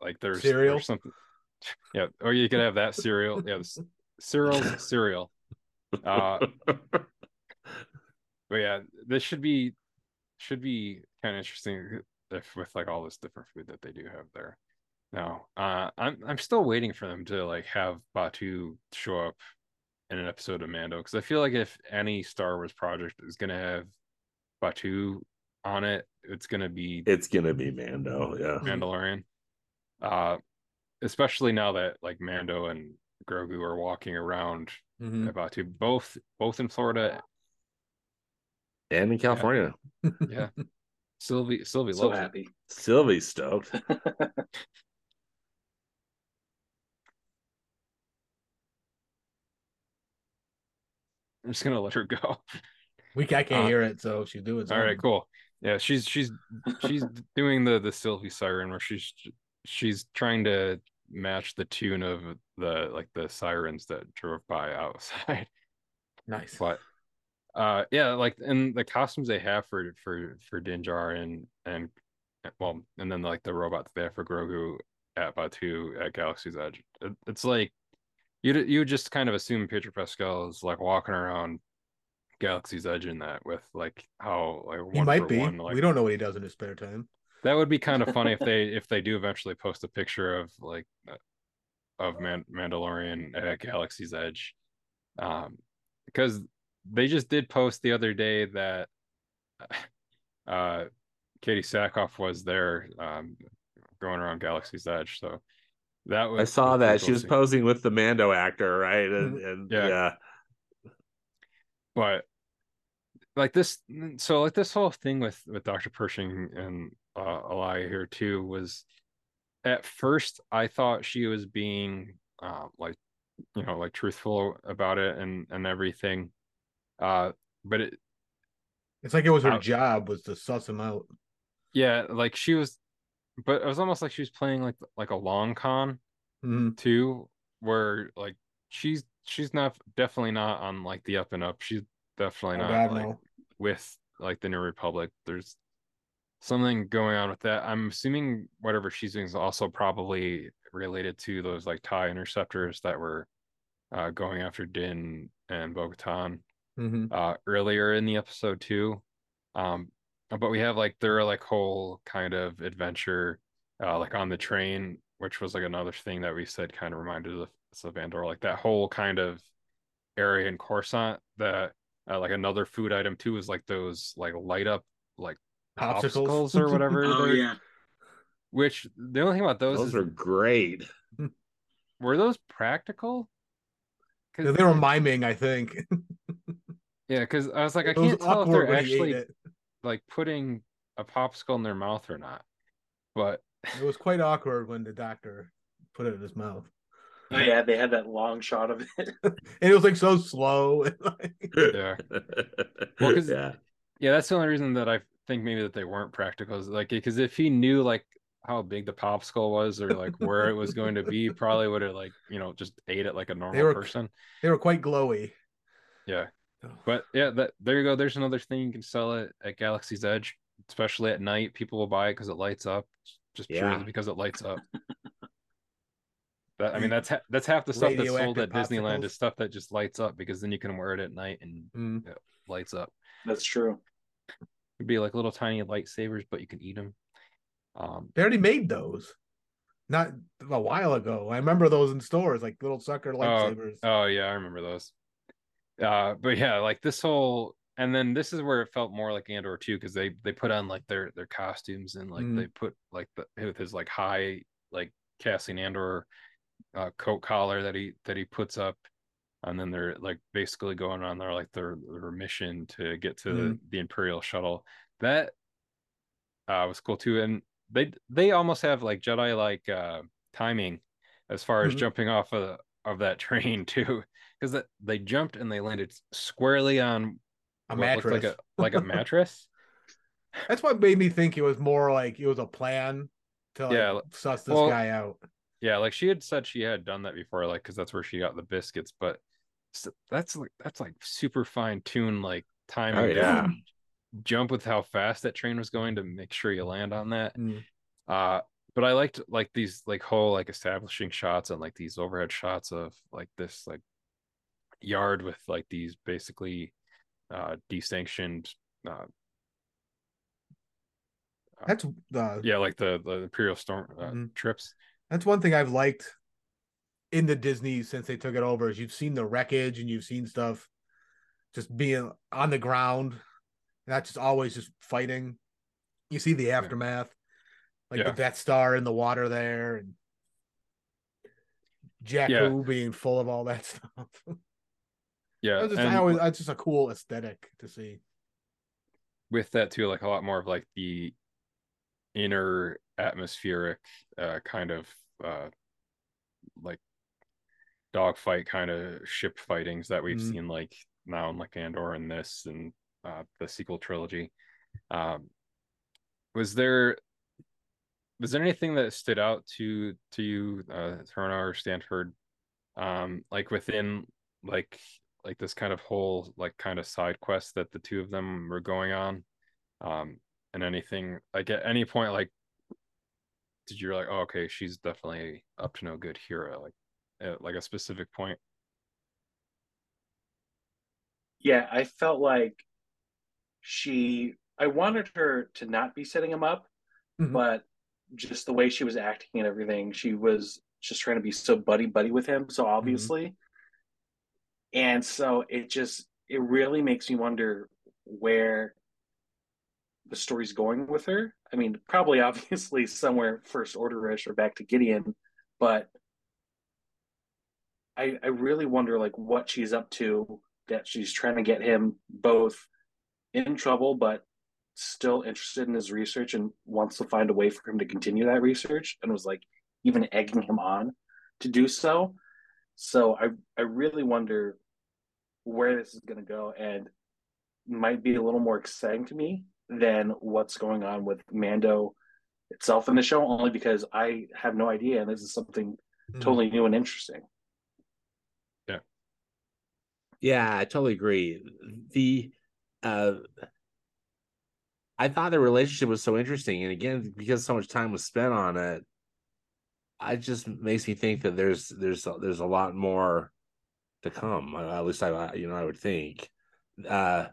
like there's Cereal? there's something. Yeah, or you could have that cereal. Yeah, cereal, cereal. Uh, but yeah, this should be should be kind of interesting if with like all this different food that they do have there. Now, uh, I'm I'm still waiting for them to like have Batuu show up in an episode of Mando because I feel like if any Star Wars project is gonna have Batuu on it, it's gonna be it's gonna be Mando. Yeah. Mandalorian. Uh, especially now that like Mando and Grogu are walking around Mhm. at Batuu, both both in Florida. And in California, Yeah, *laughs* Sylvie Sylvie so loves it. Sylvie's stoked. *laughs* I'm just gonna let her go. We I can't Uh, hear it, so she's doing All something. right, cool. Yeah, she's she's she's *laughs* doing the the Sylvie siren where she's she's trying to match the tune of the like the sirens that drove by outside. Nice. But uh yeah, like and the costumes they have for for for Din Djarin and and well, and then like the robot that they have for Grogu at Batuu at Galaxy's Edge. It, it's like you you just kind of assume Pedro Pascal is like walking around Galaxy's Edge in that with like how like He might be. one, like we don't know what he does in his spare time. that would be *laughs* kind of funny if they if they do eventually post a picture of like uh, of Man- Mandalorian at Galaxy's Edge, um, because they just did post the other day that *laughs* uh, Katee Sackhoff was there, um, going around Galaxy's Edge. So that was I saw that cool she was posing with the Mando actor, right? And, and Yeah. yeah. but like this so like this whole thing with with dr pershing and uh Elia here too was at first i thought she was being uh like you know like truthful about it and and everything uh but it It's like it was her Out. job was to suss him out. yeah like she was but it was almost like she was playing like like a long con Mhm. too where like she's she's not definitely not on like the up and up she's definitely not God, like no. with like the new republic there's something going on with that i'm assuming whatever she's doing is also probably related to those like tie interceptors that were uh going after din and bo-katan Mhm. uh earlier in the episode too um but we have like their like whole kind of adventure uh like on the train which was like another thing that we said kind of reminded us of Andor like that whole kind of area in Coruscant that uh, like another food item too is like those like light up like Popsicles. popsicles or whatever *laughs* Oh yeah. which the only thing about those, Those is are great. *laughs* were those practical Yeah, they were miming, I think. *laughs* yeah because I was like I It was can't tell if they're when he ate actually like putting a popsicle in their mouth or not but It was quite awkward when the doctor put it in his mouth. Oh yeah, they had that long shot of it. *laughs* And it was like so slow. *laughs* and, like, Yeah. Well, 'cause- *laughs* yeah. Yeah, that's the only reason that I think maybe that they weren't practical. Is like because if he knew like how big the popsicle was or like where it was going to be, probably would have like you know just ate it like a normal were- person. they were quite glowy. Yeah. But yeah, that there you go. There's another thing you can sell it at Galaxy's Edge, especially at night. People will buy it because it lights up, just Yeah. purely because it lights up. That I mean, that's ha- that's half the stuff that's sold at Radioactive Disneyland is stuff that just lights up because then you can wear it at night and Mm. lights up. That's true. It'd be like little tiny lightsabers, but you can eat them. Um, They already made those. Not a while ago. I remember those in stores, like little sucker lightsabers. Oh yeah, I remember those. Uh, but yeah, like this whole, and then this is where it felt more like Andor too, because they they put on like their their costumes and like Mhm. they put like the with his like high like Cassian Andor uh, coat collar that he that he puts up, and then they're like basically going on their like their their mission to get to the, the Imperial shuttle. That uh was cool too, and they they almost have like Jedi like uh timing as far as Mhm. jumping off of of that *laughs* train too because that they jumped and they landed squarely on A what looked like mattress. a like a *laughs* mattress. That's what made me think it was more like it was a plan to like Yeah, suss this well- guy out. yeah, like she had said she had done that before, like because that's where she got the biscuits. But that's like that's like super fine tuned like timing. Oh, yeah. *clears throat* jump with how fast that train was going to make sure you land on that. Mm. Uh, but I liked like these like whole like establishing shots and like these overhead shots of like this like yard with like these basically uh desanctioned uh That's uh, yeah like the the imperial storm uh, Mhm. trips that's one thing I've liked in the Disney since they took it over is you've seen the wreckage and you've seen stuff just being on the ground, not just always just fighting. You see the aftermath, like Yeah. the Death Star in the water there, and Jakku Yeah. being full of all that *laughs* stuff. Yeah It's just, and always, it's just a cool aesthetic to see. with that too like a lot more of like the inner atmospheric uh kind of uh like dogfight kind of ship fightings that we've Mhm. seen like now in like Andor and this and uh the sequel trilogy um was there was there anything that stood out to to you uh Tirona or Stanford um like within like like this kind of whole like kind of side quest that the two of them were going on um and anything like at any point like did you like oh okay she's definitely up to no good here like at like a specific point Yeah, I felt like she. I wanted her to not be setting him up, Mhm. but just the way she was acting and everything, she was just trying to be so buddy buddy with him, so obviously. And so it just it really makes me wonder where the story's going with her. I mean, probably *laughs* obviously somewhere first orderish or back to Gideon, but I I really wonder like what she's up to that she's trying to get him both in trouble but still interested in his research and wants to find a way for him to continue that research and was like even egging him on to do so. So I I really wonder where this is going to go and might be a little more exciting to me than what's going on with Mando itself in the show only because I have no idea and this is something Mhm. totally new and interesting. Yeah, Yeah, I totally agree. The uh I thought the relationship was so interesting, and again, because so much time was spent on it, I just makes me think that there's there's there's a lot more to come. uh, At least I you know I would think. Uh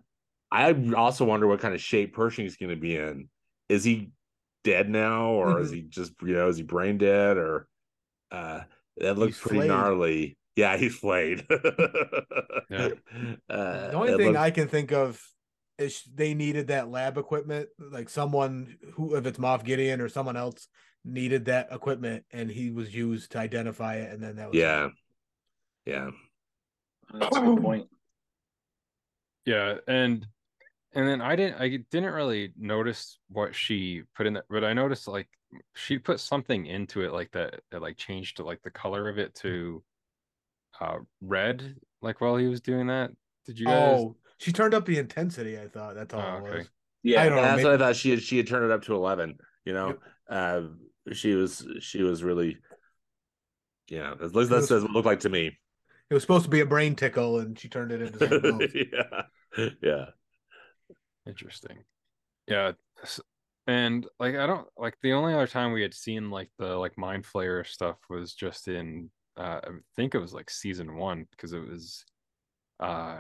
I also wonder what kind of shape Pershing is going to be in. Is he dead now, or is Mhm. he just you know is he brain dead, or uh that looks He's pretty flayed. gnarly. Yeah, he's flayed. Yeah. *laughs* Uh, The only thing looks- I can think of is they needed that lab equipment. Like someone who, if it's Moff Gideon or someone else, needed that equipment, and he was used to identify it, and then that was yeah, yeah, That's a good point. *clears throat* yeah and and then i didn't i didn't really notice what she put in there but i noticed like she put something into it like that that like changed to like the color of it to uh red like while he was doing that did you guys Oh, she turned up the intensity. I thought that's all Oh, it okay. was. Yeah, I don't know. that's maybe- what I thought. She had she had turned it up to eleven. You know, uh, she was she was really, yeah. At least that what it looked like to me. It was supposed to be a brain tickle, and she turned it into something else. *laughs* yeah, yeah, Interesting. Yeah. And like I don't like the only other time we had seen like the like mind flayer stuff was just in uh I think it was like season one because it was uh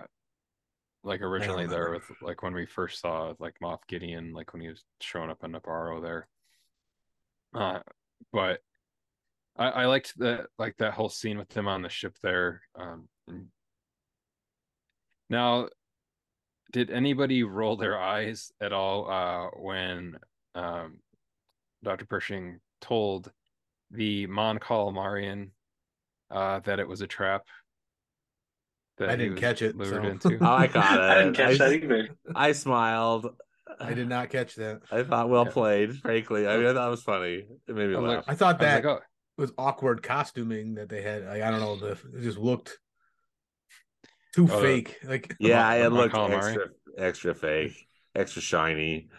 like originally there with like when we first saw like Moff Gideon, like when he was showing up in Nevarro there. Uh, but I, I liked that like that whole scene with them on the ship there. Um, now, did anybody roll their eyes at all uh, when um, Dr. Pershing told the Mon Calamarian uh, that it was a trap? That I didn't catch it, so- into. Oh, *laughs* I caught it. I didn't catch I, that either. I smiled. I did not catch that. I thought well Yeah. played. Frankly, I mean, I thought it was funny. It made me I was laugh. I thought I that like, oh, was awkward costuming that they had. Like, I don't know, the *sighs* it just looked too Oh, fake. Like yeah, Mon- it looked extra, extra fake, extra shiny.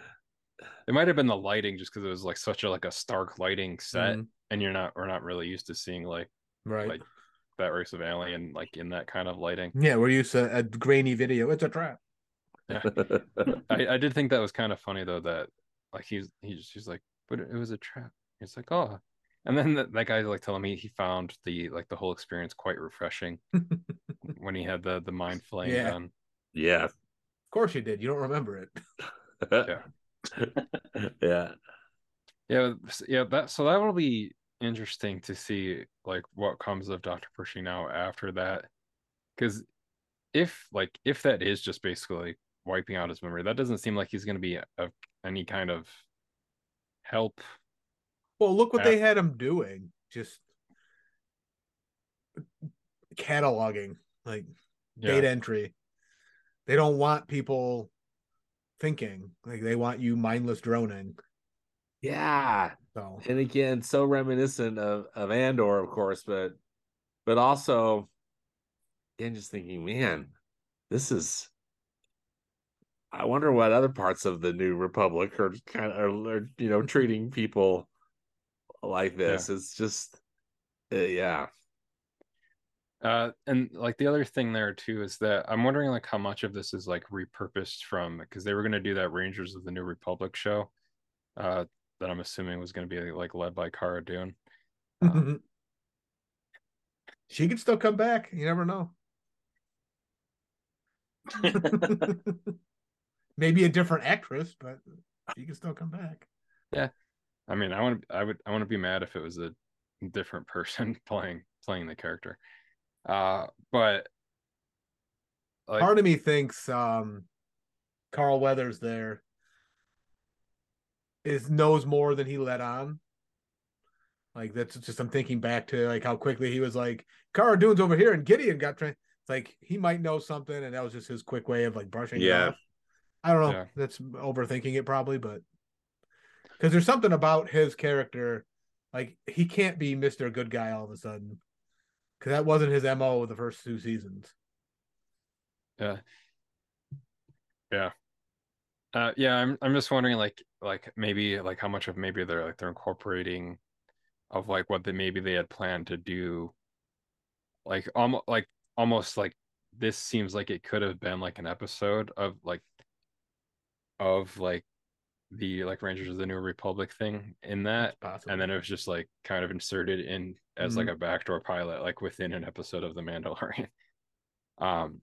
it might have been the lighting just because it was like such a like a stark lighting set, Mhm. and you're not we're not really used to seeing like right. like that race of alien like in that kind of lighting. yeah, we're used to a grainy video. It's a trap. *laughs* I, I did think that was kind of funny though that like he's he's he's like, but it was a trap. He's like, oh, and then that, that guy like telling me he found the like the whole experience quite refreshing *laughs* when he had the the mind flaying Yeah. done. yeah. Of course you did. You don't remember it. *laughs* yeah. Yeah, s- yeah. That so that will be interesting to see like what comes of Doctor Pershing now after that, because if like if that is just basically wiping out his memory, that doesn't seem like he's going to be of any kind of help. Well, look what Yeah. they had him doing. Just cataloging, like Yeah. data entry. They don't want people thinking. Like they want you mindless droning. Yeah. So And again, so reminiscent of, of Andor, of course, but but also again just thinking, man, this is I wonder what other parts of the new republic are kind of are, are, you know treating people like this. It's just uh, yeah. Uh, and like the other thing there too is that I'm wondering like how much of this is like repurposed from because they were going to do that Rangers of the New Republic show, uh, that I'm assuming was going to be like led by Cara Dune. Um, *laughs* she could still come back. You never know. *laughs* *laughs* Maybe a different actress, but she can still come back. I mean, I want to, I would, I want to be mad if it was a different person *laughs* playing playing the character. Uh, but like, Part of me thinks um Carl Weathers there is knows more than he let on. Like that's just I'm thinking back to like how quickly he was like, Cara Dune's over here and Gideon got trained. Like he might know something and that was just his quick way of like brushing Yeah. it off. I don't know. Yeah. That's overthinking it probably, but because there's something about his character, like he can't be Mr. Good Guy all of a sudden. Cause that wasn't his MO of the first two seasons. Yeah. Yeah. Uh yeah, I'm I'm just wondering like like maybe like how much of maybe they're like they're incorporating of like what they maybe they had planned to do like almost like almost like this seems like it could have been like an episode of like of like the like Rangers of the New Republic thing in that and then it was just like kind of inserted in as like a backdoor pilot like within an episode of the mandalorian. *laughs* Um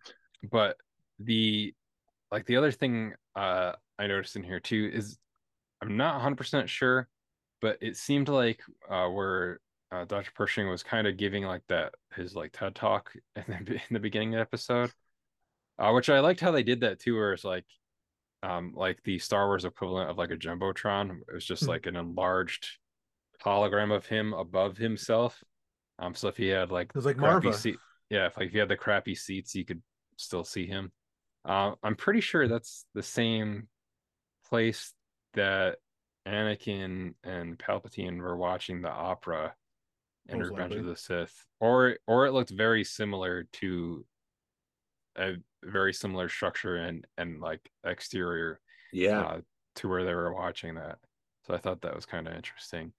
but the like the other thing uh i noticed in here too is i'm not 100% sure but it seemed like uh where uh, dr pershing was kind of giving like that his like ted talk *laughs* in the, in the beginning of the episode uh which i liked how they did that too where it's like um like the star wars equivalent of like a jumbotron it was just Hmm. like an enlarged hologram of him above himself. Um, so if he had like It was like crappy Marva. yeah, if like if he had the crappy seats, you could still see him. Uh, I'm pretty sure that's the same place that Anakin and Palpatine were watching the opera in Revenge of the Sith, or or it looked very similar to a very similar structure and and like exterior Yeah. uh, to where they were watching that. So I thought that was kind of interesting.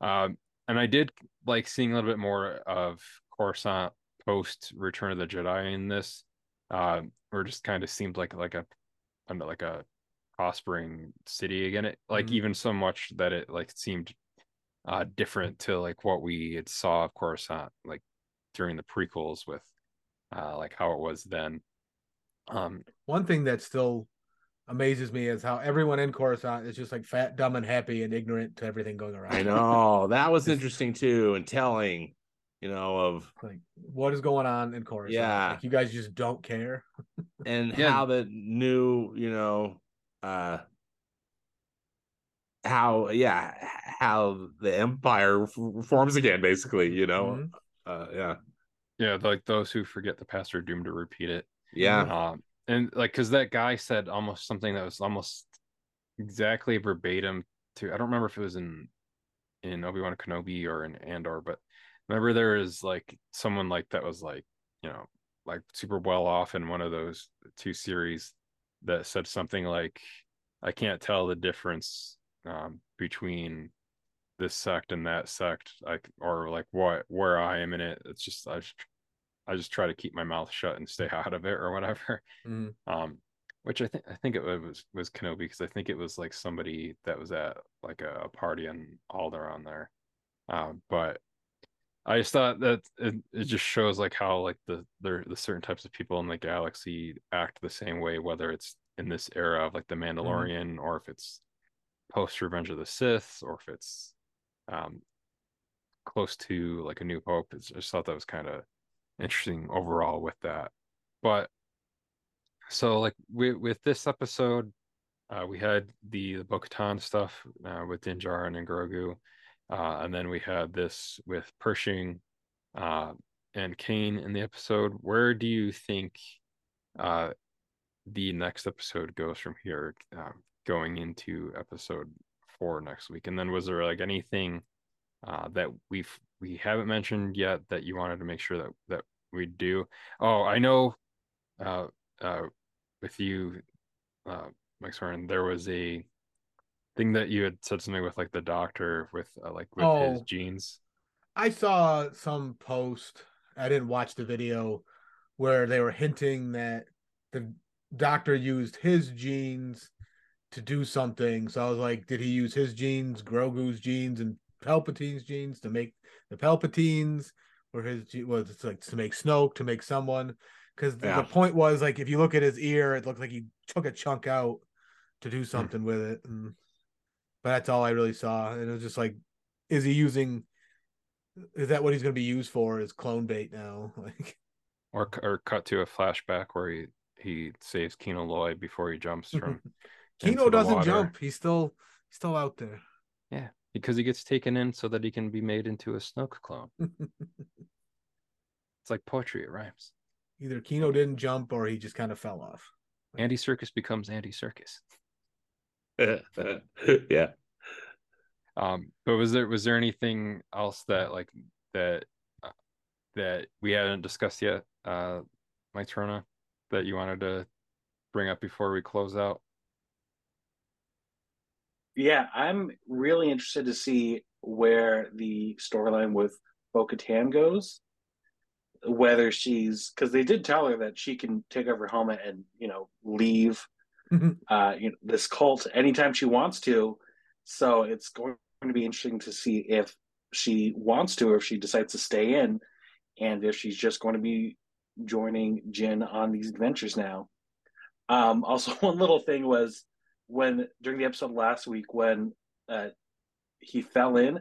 Um, and I did like seeing a little bit more of Coruscant post Return of the Jedi in this, uh, where it just kind of seemed like like a like a prospering city again. It like Mhm. even so much that it like seemed uh different to like what we had saw of Coruscant like during the prequels with uh like how it was then. Um, One thing that still amazes me is how everyone in Coruscant is just like fat, dumb, and happy and ignorant to everything going around. I know that was *laughs* interesting too, and telling, you know, of Like, what is going on in Coruscant? Yeah. Like, you guys just don't care. *laughs* and Yeah. how the new, you know, uh how yeah, how the empire f- forms again, basically, you know. Mhm. Uh yeah. Yeah, like those who forget the past are doomed to repeat it. Yeah. Um, and like, cause that guy said almost something that was almost exactly verbatim to, I don't remember if it was in, in Obi-Wan Kenobi or in Andor, but remember there is like someone like that was like, you know, like super well off in one of those two series that said something like, I can't tell the difference um, between this sect and that sect, like, or like what, where I am in it. It's just, I just, I just try to keep my mouth shut and stay *laughs* out of it or whatever. Mhm. Um, which I think I think it was was Kenobi because I think it was like somebody that was at like a, a party on Alderaan there. Um, but I just thought that it, it just shows like how like the there the certain types of people in the galaxy act the same way, whether it's in this era of like the Mandalorian or if it's post Revenge of the Sith or if it's um close to like a New Hope. It's, I just thought that was kind of interesting overall with that. But so like with with this episode, uh, we had the the Bo-Katan stuff uh, with Din Djarin and Grogu, uh, and then we had this with Pershing uh, and Kane in the episode. Where do you think uh, the next episode goes from here, uh, going into episode four next week? And then was there like anything uh, that we've we haven't mentioned yet that you wanted to make sure that that we do? Oh, I know. Uh, uh, with you, uh, Mike Sawran, there was a thing that you had said something with like the doctor with uh, like with his Oh. genes. I saw some post. I didn't watch the video where they were hinting that the doctor used his genes to do something. So I was like, did he use his genes, Grogu's genes, and Palpatine's genes to make the Palpatines? Or his was it's like to make Snoke to make someone? Because the, Yeah. the point was like if you look at his ear, it looks like he took a chunk out to Hmm. do something with it. And, but that's all I really saw, and it was just like, is he using? is that what he's going to be used for? Is clone bait now? *laughs* Like, or or cut to a flashback where he he saves Kino Loy before he jumps from *laughs* Kino doesn't water. jump. He's still he's still out there. Because he gets taken in so that he can be made into a Snoke clone. *laughs* It's like poetry; it rhymes. Either Kino didn't jump or he just kind of fell off. Andy Serkis becomes Andy Serkis. *laughs* yeah. Um, but was there was there anything else that like that uh, that we hadn't discussed yet, uh, Mike Tirona, that you wanted to bring up before we close out? Yeah, I'm really interested to see where the storyline with Bo Katan goes. Whether she's because they did tell her that she can take off her helmet and you know leave uh you know this cult anytime she wants to. So it's going to be interesting to see if she wants to or if she decides to stay in and if she's just going to be joining Jin on these adventures now. Um also *laughs* one little thing was when during the episode last week when uh, he fell in,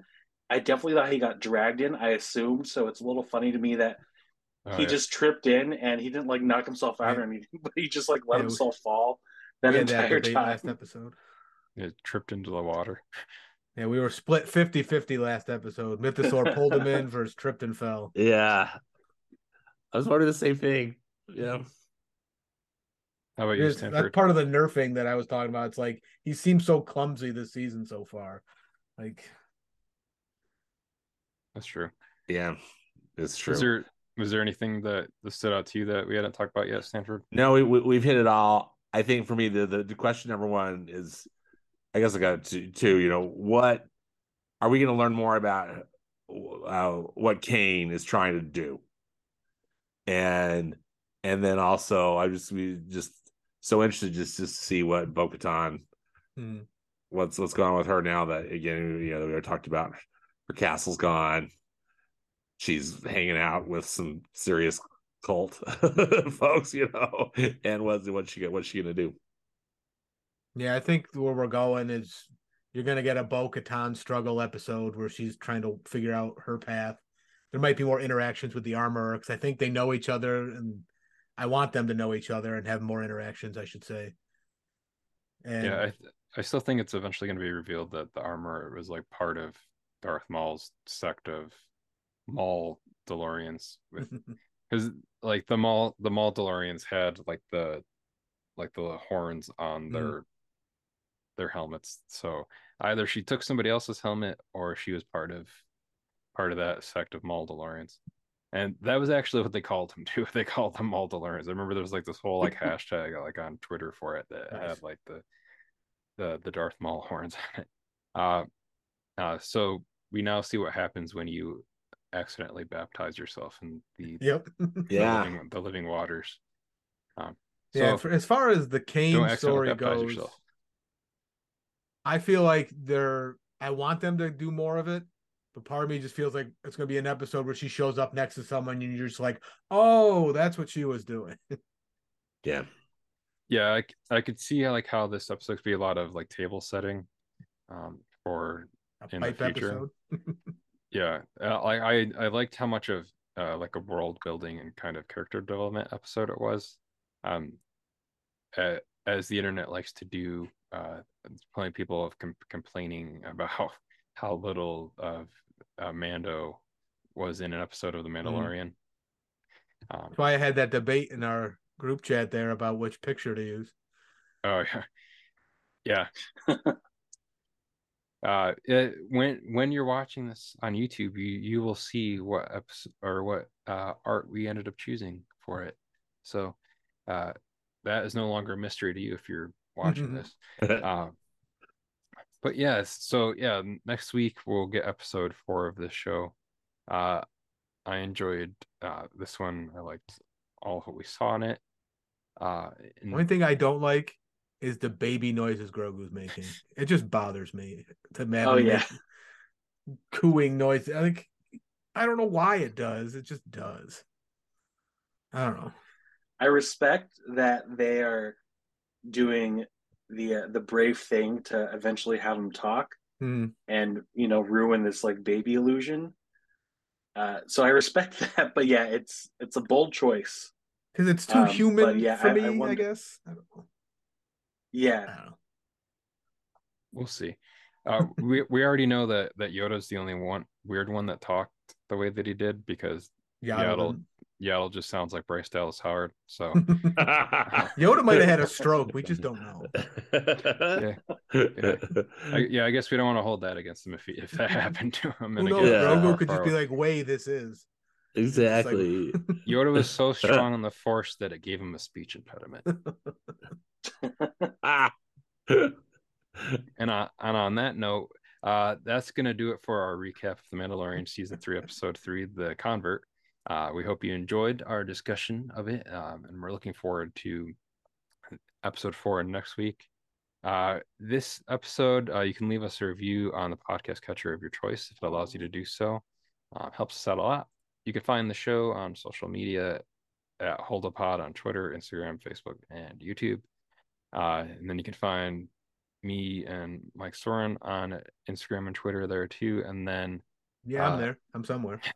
I definitely thought he got dragged in. I assumed so. It's a little funny to me that Oh, he yeah. just tripped in and he didn't like knock himself out Yeah. or anything, *laughs* but he just like let Yeah, himself fall that we had that entire debate time. last episode. It tripped into the water. Yeah, we were split 50-50 last episode. Mythosaur pulled him in *laughs* versus tripped and fell. Yeah. I was wondering the same thing. Yeah. How about you, It's- that's part of the nerfing that I was talking about. It's like he seems so clumsy this season so far. Like That's true. Yeah. It's true. Is there was there anything that, that stood out to you that we hadn't talked about yet, Stanford? No, we, we we've hit it all. I think for me, the, the the question number one is, I guess I got two. two you know, what are we going to learn more about uh, what Kane is trying to do, and and then also I just we just so interested just just to see what Bo-Katan hmm. what's what's going on with her now that again you know we talked about her castle's gone she's hanging out with some serious cult *laughs* folks, you know, and what's what's she what's she gonna do? Yeah, I think where we're going is you're gonna get a Bo Katan struggle episode where she's trying to figure out her path. There might be more interactions with the armor because I think they know each other, and I want them to know each other and have more interactions. I should say. And yeah, I, th- I still think it's eventually going to be revealed that the armor was like part of Darth Maul's sect of Maul DeLoreans with *laughs* because like the Maul the Mauldalorians had like the like the horns on Mhm. their their helmets. So either she took somebody else's helmet or she was part of part of that sect of Mauldalorians. And that was actually what they called him too. *laughs* They called them Mauldalorians. I remember there was like this whole like *laughs* hashtag like on Twitter for it that Nice. had like the the the Darth Maul horns on it. Uh, uh, so we now see what happens when you accidentally baptize yourself in the, Yep. *laughs* the Yeah. living, the living waters. Um, so yeah. for- as far as the don't Kane story goes, yourself. I feel like they're. I want them to do more of it, but part of me just feels like it's going to be an episode where she shows up next to someone and you're just like, oh, that's what she was doing. *laughs* Yeah. yeah, I, I could see like how this episode could be a lot of like table setting, um, for A In the future. episode. *laughs* yeah uh, I, I i liked how much of uh like a world building and kind of character development episode it was um uh, as the internet likes to do uh plenty of people have com- complaining about how how little of uh, mando was in an episode of the mandalorian um That's why I had that debate in our group chat there about which picture to use. Oh yeah, *laughs* yeah. *laughs* uh, it, when when you're watching this on YouTube, you you will see what episode or what uh art we ended up choosing for it. So, uh, that is no longer a mystery to you if you're watching this. *laughs* Um, but yes, so yeah, next week we'll get episode four of this show. Uh, I enjoyed uh this one. I liked all of what we saw in it. Uh, and- Only thing I don't like is the baby noises Grogu's making. It just bothers me to have Oh, yeah. cooing noise. I think I don't know why it does. It just does. I don't know. I respect that they are doing the uh, the brave thing to eventually have him talk Hmm. and you know ruin this like baby illusion. Uh, so I respect *laughs* that, but yeah, it's it's a bold choice. Because it's too Um, human yeah, for I- me, I I, guess. I don't know. Yeah, I don't know. We'll see. Uh, we we already know that that Yoda's the only one weird one that talked the way that he did because Yaddle Yaddle just sounds like Bryce Dallas Howard. So *laughs* Yoda might have had a stroke. We just don't know. *laughs* yeah, I, yeah, I guess we don't want to hold that against him if he, if that *laughs* happened to him. Who And knows? Yeah. Grogu could just be like, "Way this is." exactly. Yoda was so strong on the Force that it gave him a speech impediment. And on, and on that note, uh, that's going to do it for our recap of The Mandalorian Season 3, Episode 3, The Convert. Uh, we hope you enjoyed our discussion of it, um, and we're looking forward to Episode 4 next week. Uh, this episode, uh, you can leave us a review on the podcast catcher of your choice if it allows you to do so. Uh, helps us out a lot. You can find the show on social media at HoldoPod on Twitter, Instagram, Facebook, and YouTube. Uh, and then you can find me and Mike Sawran on Instagram and Twitter there too. And then Yeah, I'm Uh, there. I'm somewhere. *laughs*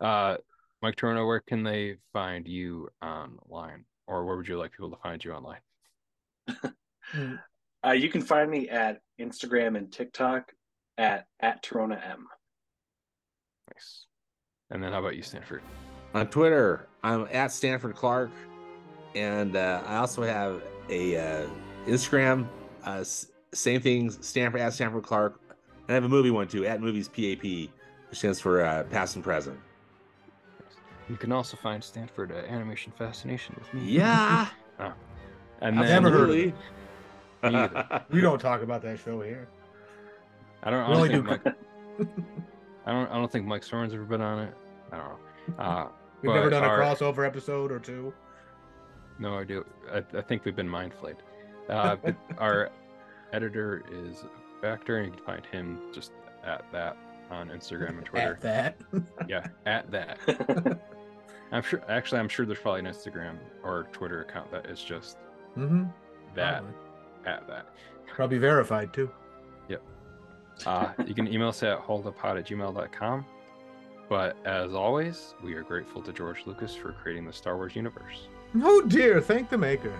uh Mike Tirona, where can they find you online? Or where would you like people to find you online? *laughs* uh, you can find me at Instagram and TikTok at at Tirona M. Nice. And then how about you, Stanford? On Twitter, I'm at Stanford Clark, and uh, I also have a uh, Instagram. Uh, same thing, Stanford at Stanford Clark. And I have a movie one too, at Movies PAP, which stands for uh, Past and Present. You can also find Stanford at Animation Fascination with me. Yeah, *laughs* And I've then never heard of absolutely. Me either. *laughs* We don't talk about that show here. I don't, I We don't only think do. Mike, *laughs* I don't I don't think Mike Sawran's ever been on it. I don't know. Uh We've never but done a our- crossover episode or two. No, I do. I, I think we've been mind flayed. Uh, our editor is Factor, and you can find him just at that on Instagram and Twitter. At that. Yeah, at that. I'm sure. Actually, I'm sure there's probably an Instagram or Twitter account that is just Mm-hmm. that at that. Probably verified too. Uh, you can email us at holdopod at gmail.com. But as always, we are grateful to George Lucas for creating the Star Wars universe. Oh dear, thank the maker.